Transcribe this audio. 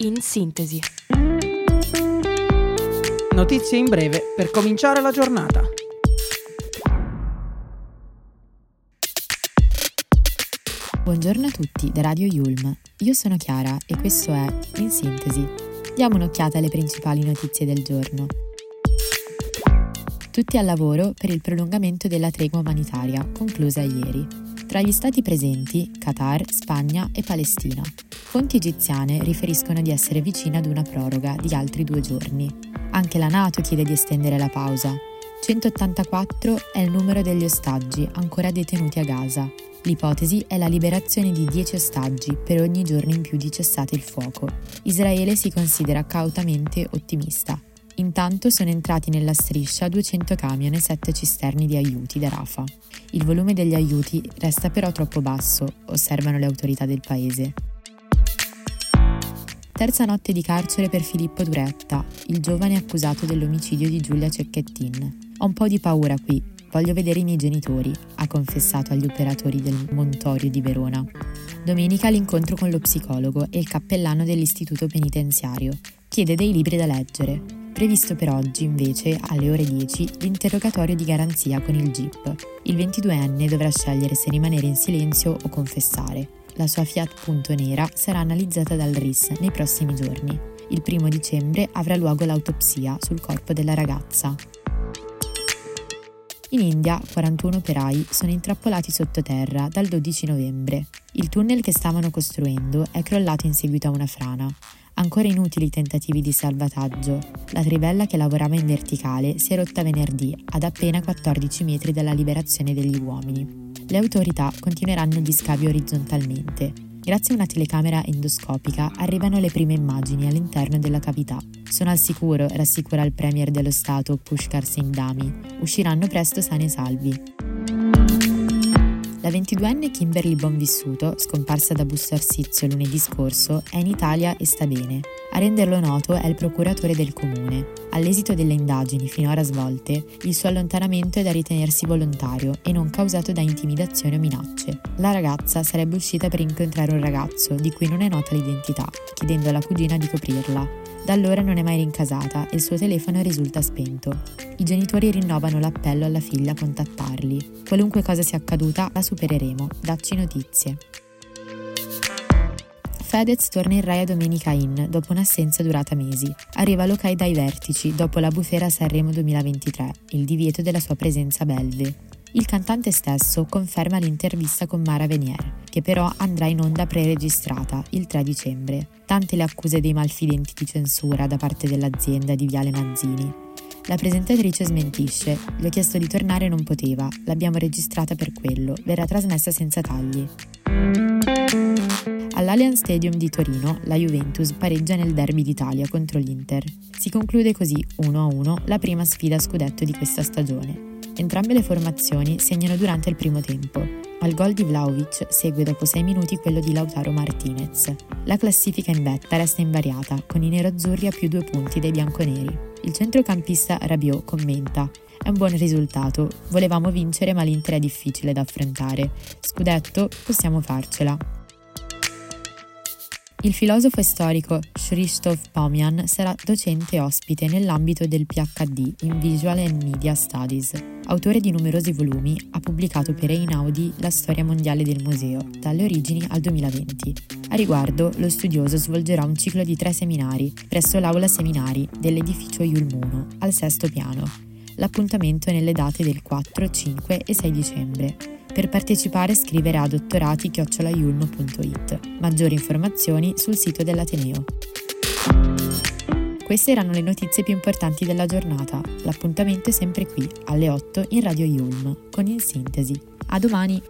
In sintesi. Notizie in breve per cominciare la giornata. Buongiorno a tutti da Radio Yulm. Io sono Chiara e questo è In sintesi. Diamo un'occhiata alle principali notizie del giorno. Tutti al lavoro per il prolungamento della tregua umanitaria, conclusa ieri. Tra gli stati presenti, Qatar, Spagna e Palestina. Fonti egiziane riferiscono di essere vicine ad una proroga di altri due giorni. Anche la Nato chiede di estendere la pausa. 184 è il numero degli ostaggi ancora detenuti a Gaza. L'ipotesi è la liberazione di 10 ostaggi per ogni giorno in più di cessate il fuoco. Israele si considera cautamente ottimista. Intanto sono entrati nella striscia 200 camion e 7 cisterni di aiuti da Rafa. Il volume degli aiuti resta però troppo basso, osservano le autorità del paese. Terza notte di carcere per Filippo Duretta, il giovane accusato dell'omicidio di Giulia Cecchettin. Ho un po' di paura qui, voglio vedere i miei genitori, ha confessato agli operatori del Montorio di Verona. Domenica l'incontro con lo psicologo e il cappellano dell'istituto penitenziario. Chiede dei libri da leggere. Previsto per oggi, invece, alle ore 10, l'interrogatorio di garanzia con il GIP. Il 22enne dovrà scegliere se rimanere in silenzio o confessare. La sua Fiat Punto Nera sarà analizzata dal RIS nei prossimi giorni. Il primo dicembre avrà luogo l'autopsia sul corpo della ragazza. In India 41 operai sono intrappolati sottoterra dal 12 novembre. Il tunnel che stavano costruendo è crollato in seguito a una frana. Ancora inutili i tentativi di salvataggio. La trivella che lavorava in verticale si è rotta venerdì, ad appena 14 metri dalla liberazione degli uomini. Le autorità continueranno gli scavi orizzontalmente. Grazie a una telecamera endoscopica arrivano le prime immagini all'interno della cavità. Sono al sicuro, rassicura il premier dello Stato Pushkar Singh Dhami. Usciranno presto sani e salvi. La 22enne Kimberly Bonvissuto, scomparsa da Busto Arsizio lunedì scorso, è in Italia e sta bene. A renderlo noto è il procuratore del comune. All'esito delle indagini finora svolte, il suo allontanamento è da ritenersi volontario e non causato da intimidazioni o minacce. La ragazza sarebbe uscita per incontrare un ragazzo di cui non è nota l'identità, chiedendo alla cugina di coprirla. Da allora non è mai rincasata e il suo telefono risulta spento. I genitori rinnovano l'appello alla figlia a contattarli. Qualunque cosa sia accaduta, la supereremo. Dacci notizie. Fedez torna in Rai a Domenica Inn dopo un'assenza durata mesi. Arriva Locai dai vertici dopo la bufera Sanremo 2023, il divieto della sua presenza a Belve. Il cantante stesso conferma l'intervista con Mara Venier, che però andrà in onda preregistrata il 3 dicembre. Tante le accuse dei malfidenti di censura da parte dell'azienda di Viale Manzini. La presentatrice smentisce, gli ho chiesto di tornare e non poteva, l'abbiamo registrata per quello, verrà trasmessa senza tagli. All'Allianz Stadium di Torino la Juventus pareggia nel derby d'Italia contro l'Inter. Si conclude così 1-1 la prima sfida scudetto di questa stagione. Entrambe le formazioni segnano durante il primo tempo. Al gol di Vlaovic segue dopo 6 minuti quello di Lautaro Martinez. La classifica in vetta resta invariata, con i nerazzurri a più due punti dei bianconeri. Il centrocampista Rabiot commenta è un buon risultato. Volevamo vincere, ma l'Inter è difficile da affrontare. Scudetto, possiamo farcela. Il filosofo e storico Krzysztof Pomian sarà docente ospite nell'ambito del PhD in Visual and Media Studies. Autore di numerosi volumi, ha pubblicato per Einaudi la storia mondiale del museo, dalle origini al 2020. A riguardo, lo studioso svolgerà un ciclo di tre seminari presso l'aula seminari dell'edificio Yulmuno, al sesto piano. L'appuntamento è nelle date del 4, 5 e 6 dicembre. Per partecipare scrivere a dottorati.it. Maggiori informazioni sul sito dell'Ateneo. Queste erano le notizie più importanti della giornata. L'appuntamento è sempre qui, alle 8 in Radio Yulm, con In Sintesi. A domani!